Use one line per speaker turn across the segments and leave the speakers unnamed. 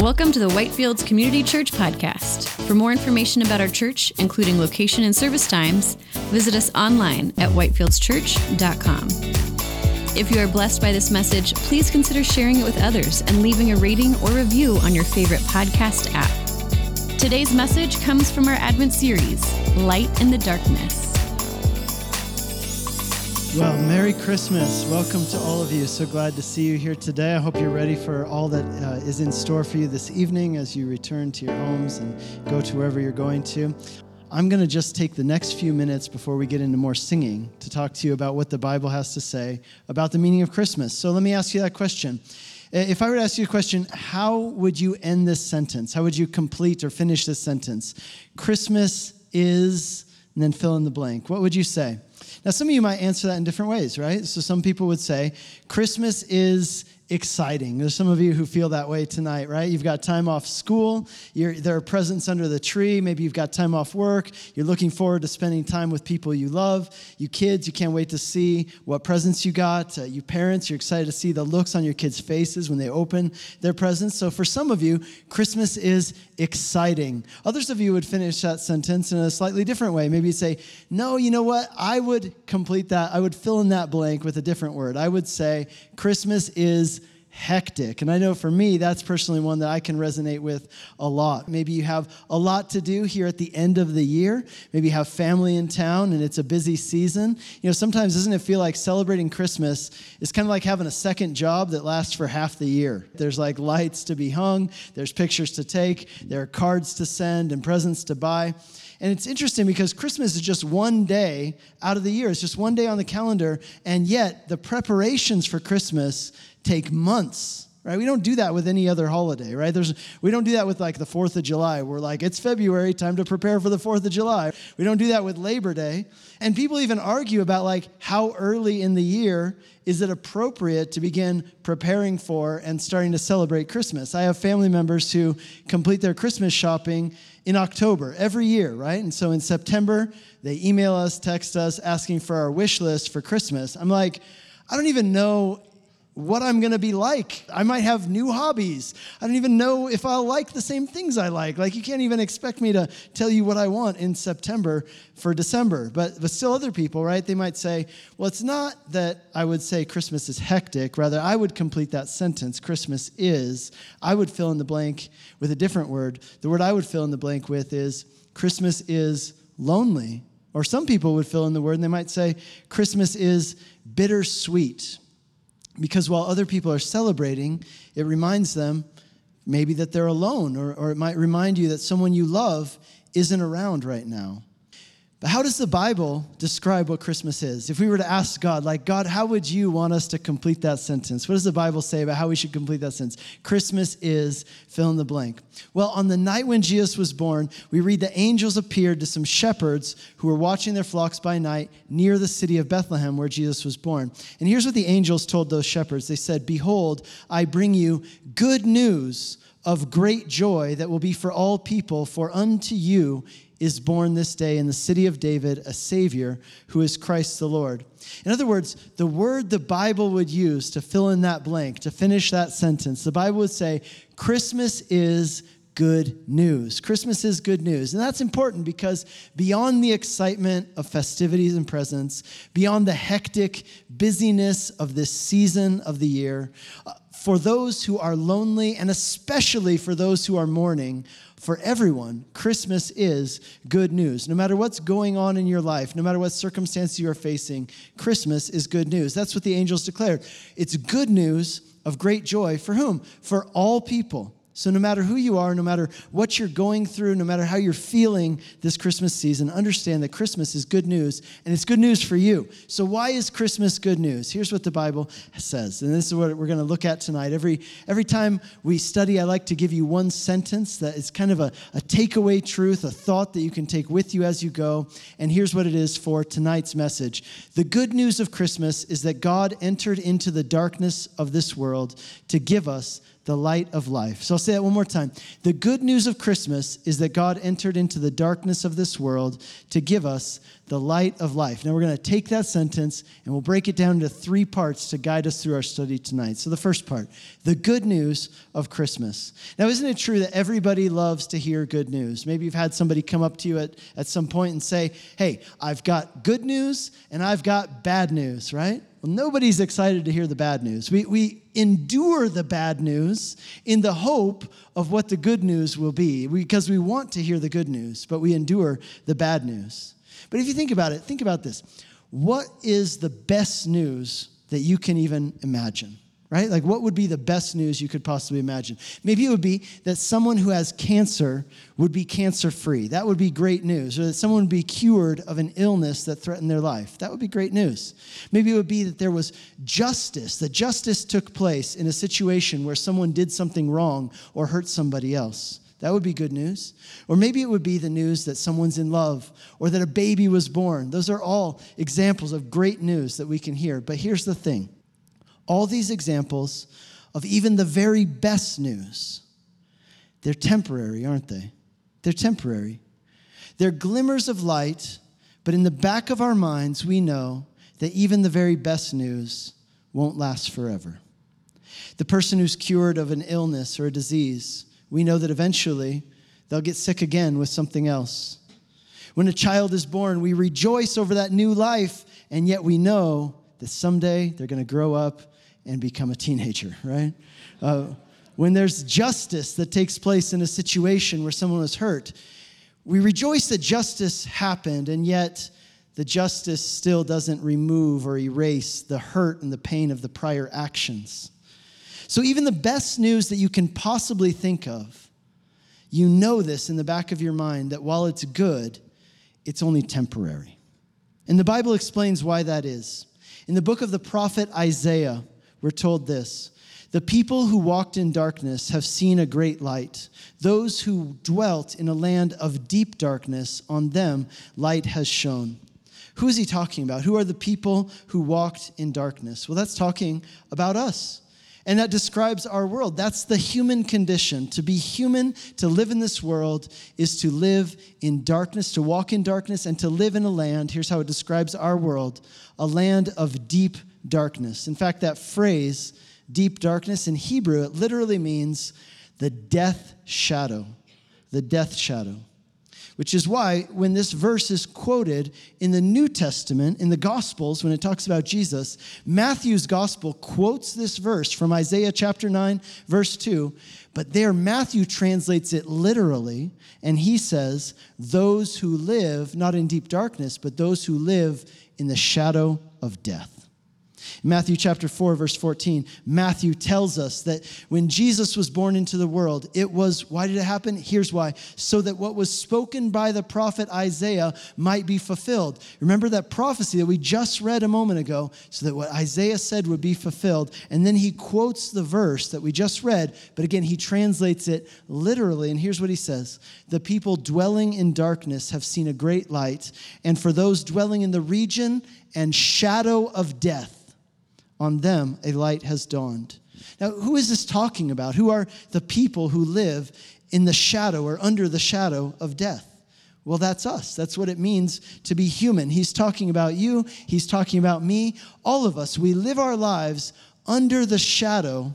Welcome to the Whitefields Community Church Podcast. For more information about our church, including location and service times, visit us online at whitefieldschurch.com. If you are blessed by this message, please consider sharing it with others and leaving a rating or review on your favorite podcast app. Today's message comes from our Advent series, Light in the Darkness.
Well, Merry Christmas. Welcome to all of you. So glad to see you here today. I hope you're ready for all that uh, is in store for you this evening as you return to your homes and go to wherever you're going to. I'm going to just take the next few minutes before we get into more singing to talk to you about what the Bible has to say about the meaning of Christmas. So let me ask you that question. If I were to ask you a question, how would you end this sentence? How would you complete or finish this sentence? Christmas is, and then fill in the blank. What would you say? Now, some of you might answer that in different ways, right? So, some people would say Christmas is exciting. There's some of you who feel that way tonight, right? You've got time off school, there are presents under the tree, maybe you've got time off work, you're looking forward to spending time with people you love. You kids, you can't wait to see what presents you got. Uh, you parents, you're excited to see the looks on your kids' faces when they open their presents. So for some of you, Christmas is exciting. Others of you would finish that sentence in a slightly different way. Maybe you'd say, No, you know what? I would complete that, I would fill in that blank with a different word. I would say, Christmas is hectic. And I know for me, that's personally one that I can resonate with a lot. Maybe you have a lot to do here at the end of the year. Maybe you have family in town and it's a busy season. You know, sometimes doesn't it feel like celebrating Christmas is kind of like having a second job that lasts for half the year? There's like lights to be hung, there's pictures to take, there are cards to send and presents to buy. And it's interesting because Christmas is just one day out of the year. It's just one day on the calendar. And yet, the preparations for Christmas take months right? We don't do that with any other holiday right? There's we don't do that with like the fourth of july. We're like it's february time to prepare for the fourth of july. We don't do that with labor day. And people even argue about like how early in the year is it appropriate to begin preparing for and starting to celebrate christmas. I have family members who complete their christmas shopping in october every year right? And so in september they email us text us asking for our wish list for christmas. I'm like I don't even know what I'm going to be like. I might have new hobbies. I don't even know if I'll like the same things I like. Like, you can't even expect me to tell you what I want in September for December. But, but still, other people, right? They might say, well, it's not that I would say Christmas is hectic. Rather, I would complete that sentence Christmas is. I would fill in the blank with a different word. The word I would fill in the blank with is Christmas is lonely. Or some people would fill in the word and they might say Christmas is bittersweet. Because while other people are celebrating, it reminds them maybe that they're alone, or, or it might remind you that someone you love isn't around right now. But how does the Bible describe what Christmas is? If we were to ask God, like, God, how would you want us to complete that sentence? What does the Bible say about how we should complete that sentence? Christmas is fill in the blank. Well, on the night when Jesus was born, we read the angels appeared to some shepherds who were watching their flocks by night near the city of Bethlehem where Jesus was born. And here's what the angels told those shepherds They said, Behold, I bring you good news of great joy that will be for all people, for unto you is born this day in the city of David a Savior who is Christ the Lord. In other words, the word the Bible would use to fill in that blank, to finish that sentence, the Bible would say, Christmas is good news. Christmas is good news. And that's important because beyond the excitement of festivities and presents, beyond the hectic busyness of this season of the year, for those who are lonely and especially for those who are mourning, for everyone, Christmas is good news. No matter what's going on in your life, no matter what circumstance you are facing, Christmas is good news. That's what the angels declared. It's good news of great joy for whom? For all people. So, no matter who you are, no matter what you're going through, no matter how you're feeling this Christmas season, understand that Christmas is good news and it's good news for you. So, why is Christmas good news? Here's what the Bible says, and this is what we're going to look at tonight. Every, every time we study, I like to give you one sentence that is kind of a, a takeaway truth, a thought that you can take with you as you go. And here's what it is for tonight's message The good news of Christmas is that God entered into the darkness of this world to give us the light of life. So, I'll say that one more time. The good news of Christmas is that God entered into the darkness of this world to give us the light of life. Now we're going to take that sentence and we'll break it down into three parts to guide us through our study tonight. So, the first part, the good news of Christmas. Now, isn't it true that everybody loves to hear good news? Maybe you've had somebody come up to you at, at some point and say, Hey, I've got good news and I've got bad news, right? Well, nobody's excited to hear the bad news. We, we endure the bad news in the hope of what the good news will be because we want to hear the good news, but we endure the bad news. But if you think about it, think about this. What is the best news that you can even imagine? Right? Like, what would be the best news you could possibly imagine? Maybe it would be that someone who has cancer would be cancer free. That would be great news. Or that someone would be cured of an illness that threatened their life. That would be great news. Maybe it would be that there was justice, that justice took place in a situation where someone did something wrong or hurt somebody else. That would be good news. Or maybe it would be the news that someone's in love or that a baby was born. Those are all examples of great news that we can hear. But here's the thing all these examples of even the very best news, they're temporary, aren't they? They're temporary. They're glimmers of light, but in the back of our minds, we know that even the very best news won't last forever. The person who's cured of an illness or a disease, we know that eventually they'll get sick again with something else. When a child is born, we rejoice over that new life, and yet we know that someday they're going to grow up and become a teenager, right? Uh, when there's justice that takes place in a situation where someone was hurt, we rejoice that justice happened, and yet the justice still doesn't remove or erase the hurt and the pain of the prior actions. So, even the best news that you can possibly think of, you know this in the back of your mind that while it's good, it's only temporary. And the Bible explains why that is. In the book of the prophet Isaiah, we're told this The people who walked in darkness have seen a great light. Those who dwelt in a land of deep darkness, on them light has shone. Who is he talking about? Who are the people who walked in darkness? Well, that's talking about us. And that describes our world. That's the human condition. To be human, to live in this world, is to live in darkness, to walk in darkness, and to live in a land. Here's how it describes our world a land of deep darkness. In fact, that phrase, deep darkness, in Hebrew, it literally means the death shadow. The death shadow which is why when this verse is quoted in the New Testament, in the Gospels, when it talks about Jesus, Matthew's Gospel quotes this verse from Isaiah chapter 9, verse 2. But there, Matthew translates it literally, and he says, Those who live not in deep darkness, but those who live in the shadow of death. Matthew chapter 4, verse 14, Matthew tells us that when Jesus was born into the world, it was, why did it happen? Here's why. So that what was spoken by the prophet Isaiah might be fulfilled. Remember that prophecy that we just read a moment ago, so that what Isaiah said would be fulfilled. And then he quotes the verse that we just read, but again, he translates it literally. And here's what he says The people dwelling in darkness have seen a great light, and for those dwelling in the region and shadow of death, on them a light has dawned. Now, who is this talking about? Who are the people who live in the shadow or under the shadow of death? Well, that's us. That's what it means to be human. He's talking about you, he's talking about me, all of us. We live our lives under the shadow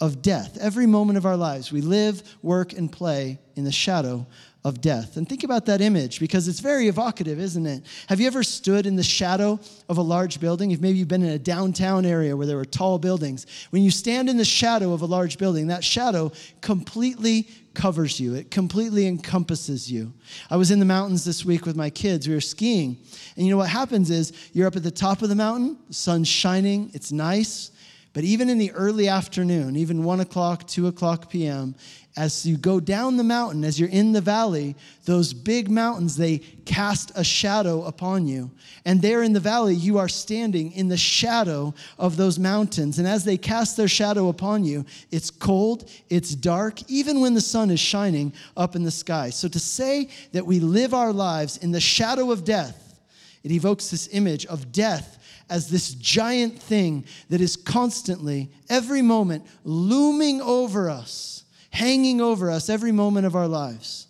of death. Every moment of our lives, we live, work, and play in the shadow of death. And think about that image because it's very evocative, isn't it? Have you ever stood in the shadow of a large building? If maybe you've been in a downtown area where there were tall buildings, when you stand in the shadow of a large building, that shadow completely covers you, it completely encompasses you. I was in the mountains this week with my kids. We were skiing. And you know what happens is you're up at the top of the mountain, the sun's shining, it's nice. But even in the early afternoon, even 1 o'clock, 2 o'clock p.m., as you go down the mountain, as you're in the valley, those big mountains, they cast a shadow upon you. And there in the valley, you are standing in the shadow of those mountains. And as they cast their shadow upon you, it's cold, it's dark, even when the sun is shining up in the sky. So to say that we live our lives in the shadow of death, it evokes this image of death as this giant thing that is constantly, every moment, looming over us hanging over us every moment of our lives,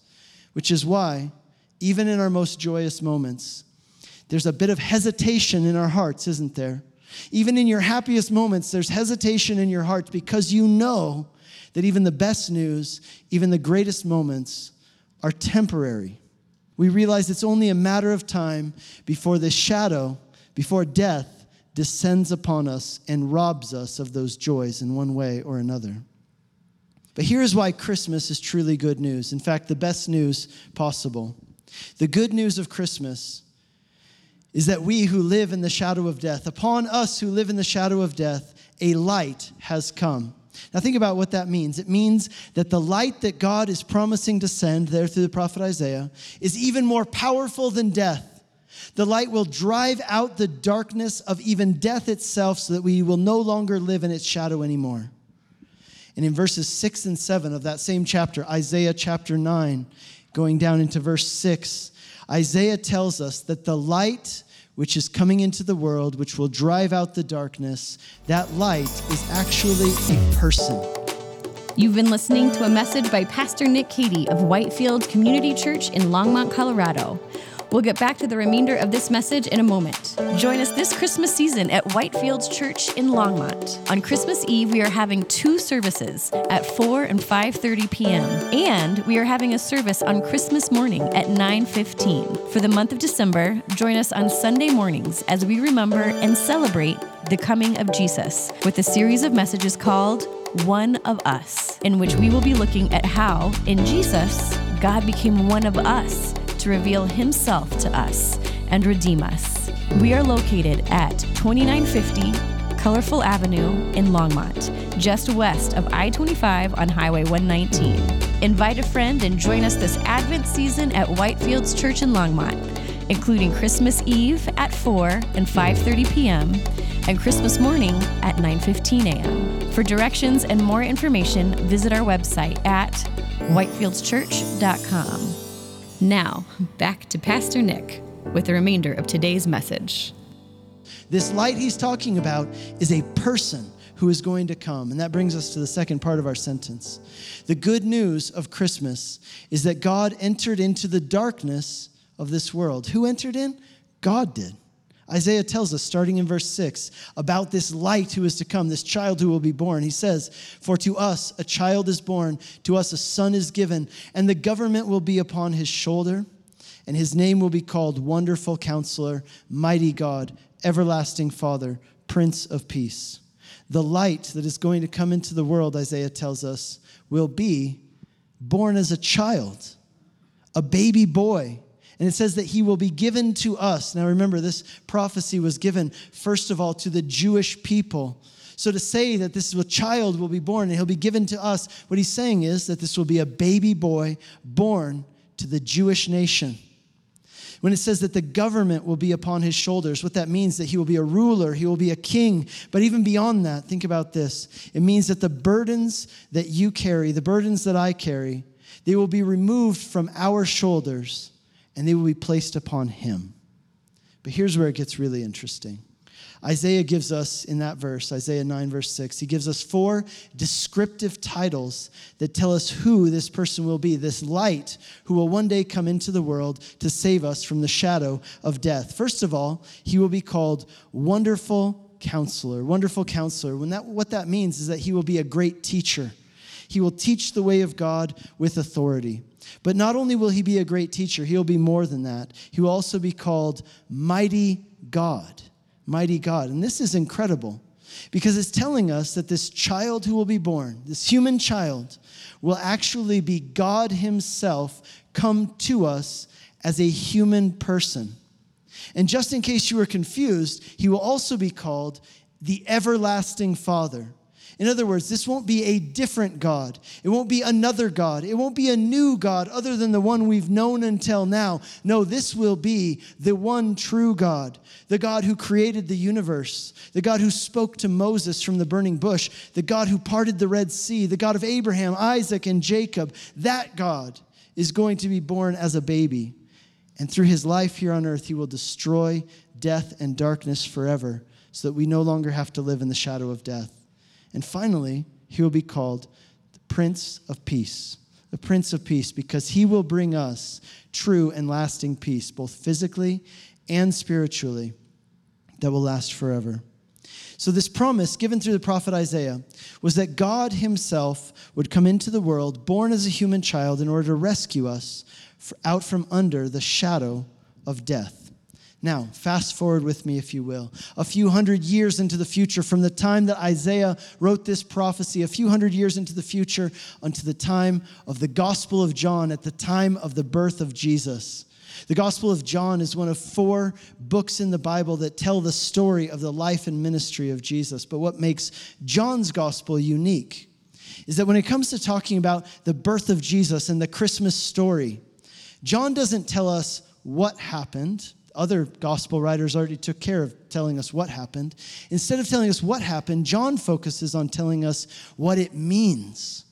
which is why, even in our most joyous moments, there's a bit of hesitation in our hearts, isn't there? Even in your happiest moments, there's hesitation in your heart because you know that even the best news, even the greatest moments, are temporary. We realize it's only a matter of time before this shadow, before death descends upon us and robs us of those joys in one way or another. But here's why Christmas is truly good news. In fact, the best news possible. The good news of Christmas is that we who live in the shadow of death, upon us who live in the shadow of death, a light has come. Now, think about what that means. It means that the light that God is promising to send there through the prophet Isaiah is even more powerful than death. The light will drive out the darkness of even death itself so that we will no longer live in its shadow anymore. And in verses 6 and 7 of that same chapter, Isaiah chapter 9, going down into verse 6, Isaiah tells us that the light which is coming into the world, which will drive out the darkness, that light is actually a person.
You've been listening to a message by Pastor Nick Cady of Whitefield Community Church in Longmont, Colorado. We'll get back to the remainder of this message in a moment. Join us this Christmas season at Whitefields Church in Longmont. On Christmas Eve, we are having two services at 4 and 5:30 p.m. And we are having a service on Christmas morning at 9:15. For the month of December, join us on Sunday mornings as we remember and celebrate the coming of Jesus with a series of messages called One of Us, in which we will be looking at how in Jesus God became one of us reveal himself to us and redeem us. We are located at 2950 Colorful Avenue in Longmont, just west of I 25 on Highway 119. Invite a friend and join us this Advent season at Whitefields Church in Longmont, including Christmas Eve at 4 and 5:30 p.m. and Christmas morning at 9:15 a.m. For directions and more information, visit our website at whitefieldschurch.com. Now, back to Pastor Nick with the remainder of today's message.
This light he's talking about is a person who is going to come. And that brings us to the second part of our sentence. The good news of Christmas is that God entered into the darkness of this world. Who entered in? God did. Isaiah tells us, starting in verse 6, about this light who is to come, this child who will be born. He says, For to us a child is born, to us a son is given, and the government will be upon his shoulder, and his name will be called Wonderful Counselor, Mighty God, Everlasting Father, Prince of Peace. The light that is going to come into the world, Isaiah tells us, will be born as a child, a baby boy and it says that he will be given to us. Now remember, this prophecy was given, first of all, to the Jewish people. So to say that this is a child will be born and he'll be given to us, what he's saying is that this will be a baby boy born to the Jewish nation. When it says that the government will be upon his shoulders, what that means that he will be a ruler, he will be a king. But even beyond that, think about this. It means that the burdens that you carry, the burdens that I carry, they will be removed from our shoulders and they will be placed upon him. But here's where it gets really interesting. Isaiah gives us, in that verse, Isaiah 9, verse 6, he gives us four descriptive titles that tell us who this person will be this light who will one day come into the world to save us from the shadow of death. First of all, he will be called Wonderful Counselor. Wonderful Counselor. When that, what that means is that he will be a great teacher. He will teach the way of God with authority. But not only will he be a great teacher, he'll be more than that. He will also be called Mighty God. Mighty God. And this is incredible because it's telling us that this child who will be born, this human child, will actually be God Himself come to us as a human person. And just in case you were confused, He will also be called the Everlasting Father. In other words, this won't be a different God. It won't be another God. It won't be a new God other than the one we've known until now. No, this will be the one true God, the God who created the universe, the God who spoke to Moses from the burning bush, the God who parted the Red Sea, the God of Abraham, Isaac, and Jacob. That God is going to be born as a baby. And through his life here on earth, he will destroy death and darkness forever so that we no longer have to live in the shadow of death. And finally, he will be called the Prince of Peace. The Prince of Peace, because he will bring us true and lasting peace, both physically and spiritually, that will last forever. So, this promise given through the prophet Isaiah was that God Himself would come into the world, born as a human child, in order to rescue us out from under the shadow of death. Now, fast forward with me, if you will, a few hundred years into the future, from the time that Isaiah wrote this prophecy, a few hundred years into the future, unto the time of the Gospel of John, at the time of the birth of Jesus. The Gospel of John is one of four books in the Bible that tell the story of the life and ministry of Jesus. But what makes John's Gospel unique is that when it comes to talking about the birth of Jesus and the Christmas story, John doesn't tell us what happened other gospel writers already took care of telling us what happened. Instead of telling us what happened, John focuses on telling us what it means.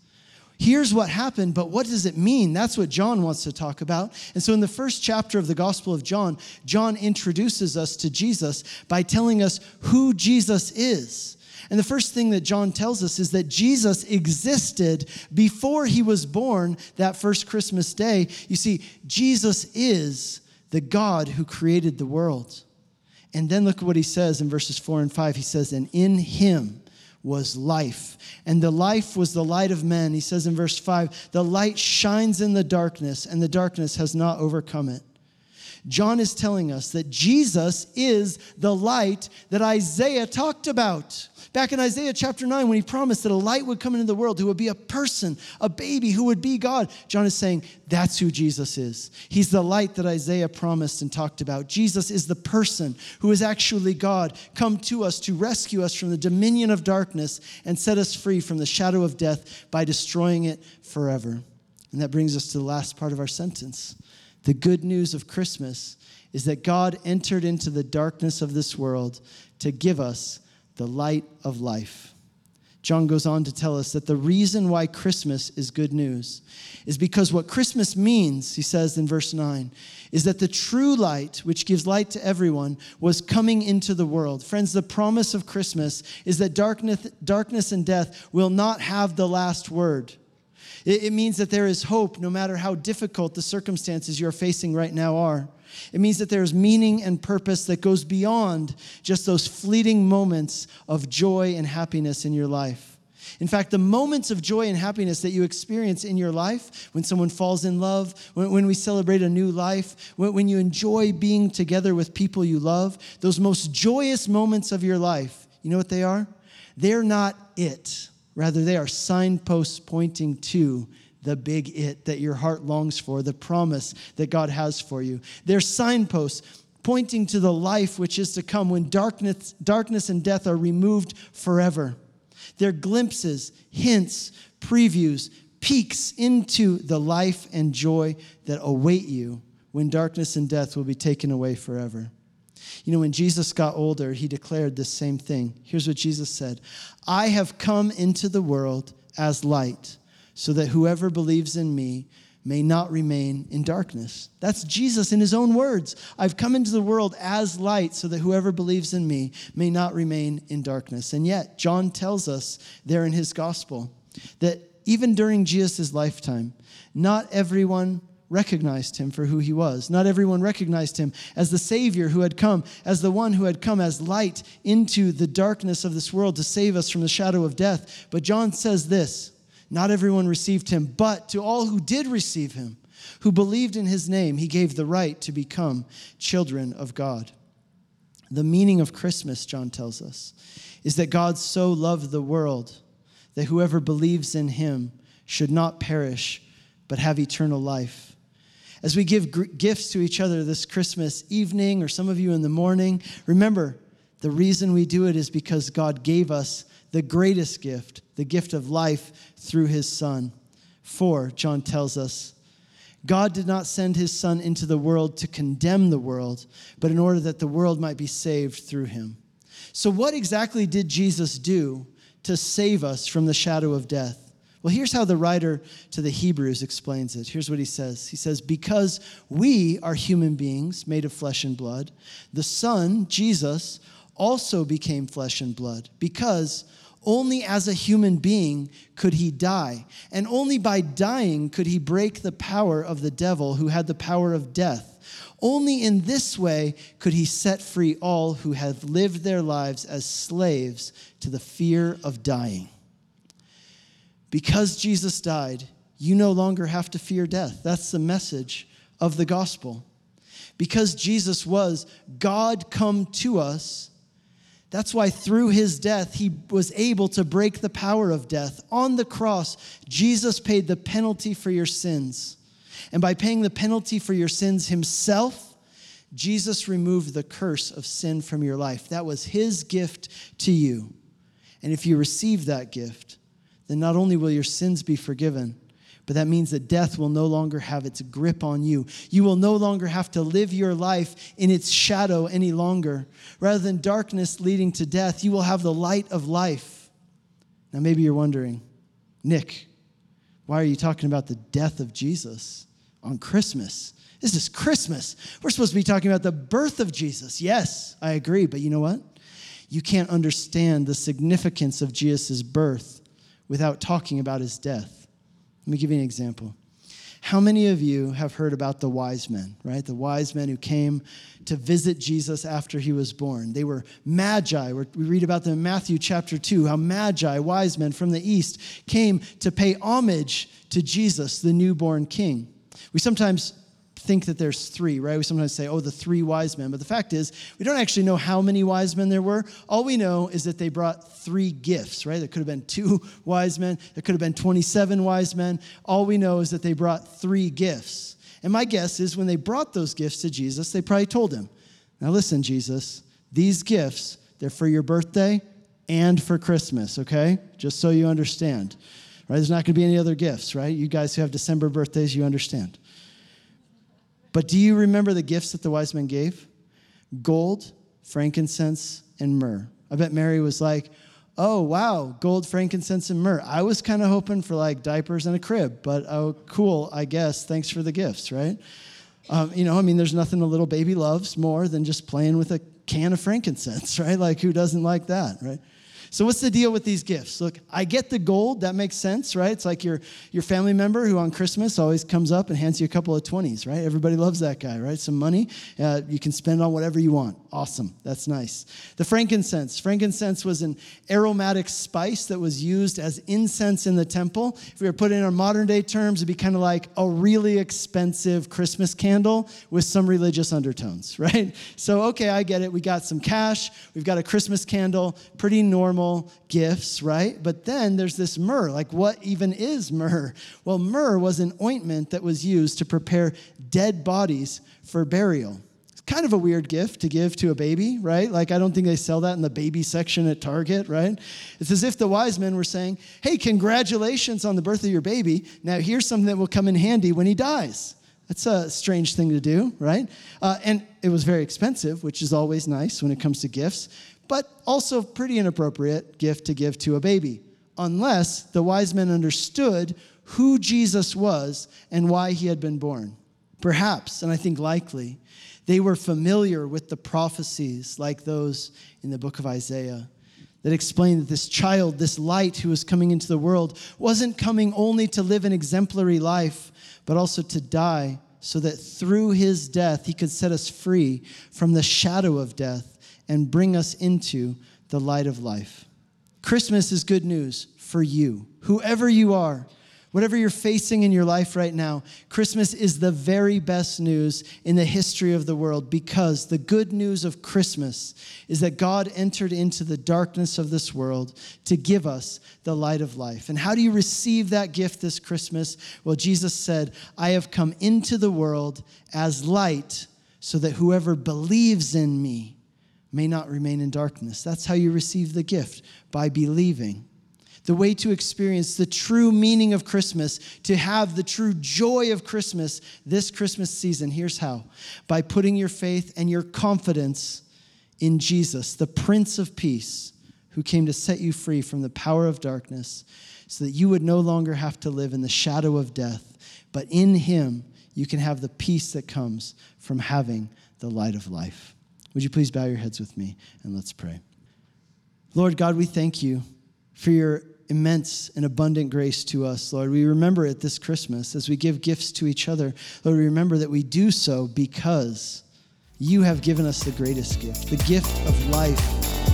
Here's what happened, but what does it mean? That's what John wants to talk about. And so, in the first chapter of the Gospel of John, John introduces us to Jesus by telling us who Jesus is. And the first thing that John tells us is that Jesus existed before he was born that first Christmas day. You see, Jesus is the God who created the world. And then look at what he says in verses 4 and 5. He says, And in him was life, and the life was the light of men. He says in verse 5, The light shines in the darkness, and the darkness has not overcome it. John is telling us that Jesus is the light that Isaiah talked about. Back in Isaiah chapter 9, when he promised that a light would come into the world who would be a person, a baby who would be God, John is saying that's who Jesus is. He's the light that Isaiah promised and talked about. Jesus is the person who is actually God, come to us to rescue us from the dominion of darkness and set us free from the shadow of death by destroying it forever. And that brings us to the last part of our sentence. The good news of Christmas is that God entered into the darkness of this world to give us the light of life. John goes on to tell us that the reason why Christmas is good news is because what Christmas means, he says in verse 9, is that the true light, which gives light to everyone, was coming into the world. Friends, the promise of Christmas is that darkness, darkness and death will not have the last word. It, means that there is hope no matter how difficult the circumstances you're facing right now are. It means that there's meaning and purpose that goes beyond just those fleeting moments of joy and happiness in your life. In fact, the moments of joy and happiness that you experience in your life, when someone falls in love, when, when we celebrate a new life, when, when you enjoy being together with people you love, those most joyous moments of your life, you know what they are? They're not it. Rather, they are signposts pointing to the big it that your heart longs for, the promise that God has for you. They're signposts pointing to the life which is to come when darkness, darkness and death are removed forever. They're glimpses, hints, previews, peeks into the life and joy that await you when darkness and death will be taken away forever. You know, when Jesus got older, he declared this same thing. Here's what Jesus said I have come into the world as light so that whoever believes in me may not remain in darkness. That's Jesus in his own words. I've come into the world as light so that whoever believes in me may not remain in darkness. And yet, John tells us there in his gospel that even during Jesus' lifetime, not everyone recognized him for who he was. Not everyone recognized him as the Savior who had come, as the one who had come as light into the darkness of this world to save us from the shadow of death. But John says this not everyone received him, but to all who did receive him, who believed in his name, he gave the right to become children of God. The meaning of Christmas, John tells us, is that God so loved the world that whoever believes in him should not perish, but have eternal life. As we give gifts to each other this Christmas evening, or some of you in the morning, remember the reason we do it is because God gave us the greatest gift, the gift of life through his Son. For, John tells us, God did not send his Son into the world to condemn the world, but in order that the world might be saved through him. So, what exactly did Jesus do to save us from the shadow of death? Well, here's how the writer to the Hebrews explains it. Here's what he says He says, Because we are human beings made of flesh and blood, the Son, Jesus, also became flesh and blood, because Only as a human being could he die. And only by dying could he break the power of the devil who had the power of death. Only in this way could he set free all who have lived their lives as slaves to the fear of dying. Because Jesus died, you no longer have to fear death. That's the message of the gospel. Because Jesus was God come to us, that's why through his death, he was able to break the power of death. On the cross, Jesus paid the penalty for your sins. And by paying the penalty for your sins himself, Jesus removed the curse of sin from your life. That was his gift to you. And if you receive that gift, then not only will your sins be forgiven, but that means that death will no longer have its grip on you. You will no longer have to live your life in its shadow any longer. Rather than darkness leading to death, you will have the light of life. Now, maybe you're wondering, Nick, why are you talking about the death of Jesus on Christmas? This is Christmas. We're supposed to be talking about the birth of Jesus. Yes, I agree, but you know what? You can't understand the significance of Jesus' birth without talking about his death. Let me give you an example. How many of you have heard about the wise men, right? The wise men who came to visit Jesus after he was born. They were magi. We read about them in Matthew chapter 2, how magi, wise men from the east, came to pay homage to Jesus, the newborn king. We sometimes think that there's three, right? We sometimes say, oh, the three wise men. But the fact is, we don't actually know how many wise men there were. All we know is that they brought three gifts, right? There could have been two wise men, there could have been 27 wise men. All we know is that they brought three gifts. And my guess is when they brought those gifts to Jesus, they probably told him, now listen, Jesus, these gifts, they're for your birthday and for Christmas, okay? Just so you understand. Right? There's not going to be any other gifts, right? You guys who have December birthdays, you understand. But do you remember the gifts that the wise men gave? Gold, frankincense, and myrrh. I bet Mary was like, oh, wow, gold, frankincense, and myrrh. I was kind of hoping for like diapers and a crib, but oh, cool, I guess. Thanks for the gifts, right? Um, you know, I mean, there's nothing a little baby loves more than just playing with a can of frankincense, right? Like, who doesn't like that, right? So what's the deal with these gifts? Look, I get the gold. That makes sense, right? It's like your, your family member who on Christmas always comes up and hands you a couple of 20s, right? Everybody loves that guy, right? Some money uh, you can spend on whatever you want. Awesome. That's nice. The frankincense. Frankincense was an aromatic spice that was used as incense in the temple. If we were put in our modern day terms, it'd be kind of like a really expensive Christmas candle with some religious undertones, right? So, okay, I get it. We got some cash. We've got a Christmas candle. Pretty normal gifts, right? But then there's this myrrh. Like, what even is myrrh? Well, myrrh was an ointment that was used to prepare dead bodies for burial. Kind of a weird gift to give to a baby, right? Like, I don't think they sell that in the baby section at Target, right? It's as if the wise men were saying, hey, congratulations on the birth of your baby. Now, here's something that will come in handy when he dies. That's a strange thing to do, right? Uh, and it was very expensive, which is always nice when it comes to gifts but also pretty inappropriate gift to give to a baby, unless the wise men understood who Jesus was and why he had been born. Perhaps, and I think likely, they were familiar with the prophecies like those in the book of Isaiah that explained that this child, this light who was coming into the world, wasn't coming only to live an exemplary life, but also to die so that through his death he could set us free from the shadow of death and bring us into the light of life. Christmas is good news for you, whoever you are. Whatever you're facing in your life right now, Christmas is the very best news in the history of the world because the good news of Christmas is that God entered into the darkness of this world to give us the light of life. And how do you receive that gift this Christmas? Well, Jesus said, I have come into the world as light so that whoever believes in me may not remain in darkness. That's how you receive the gift, by believing. The way to experience the true meaning of Christmas, to have the true joy of Christmas this Christmas season, here's how by putting your faith and your confidence in Jesus, the Prince of Peace, who came to set you free from the power of darkness, so that you would no longer have to live in the shadow of death, but in Him you can have the peace that comes from having the light of life. Would you please bow your heads with me and let's pray? Lord God, we thank you for your immense and abundant grace to us, Lord. We remember it this Christmas as we give gifts to each other. Lord, we remember that we do so because you have given us the greatest gift, the gift of life.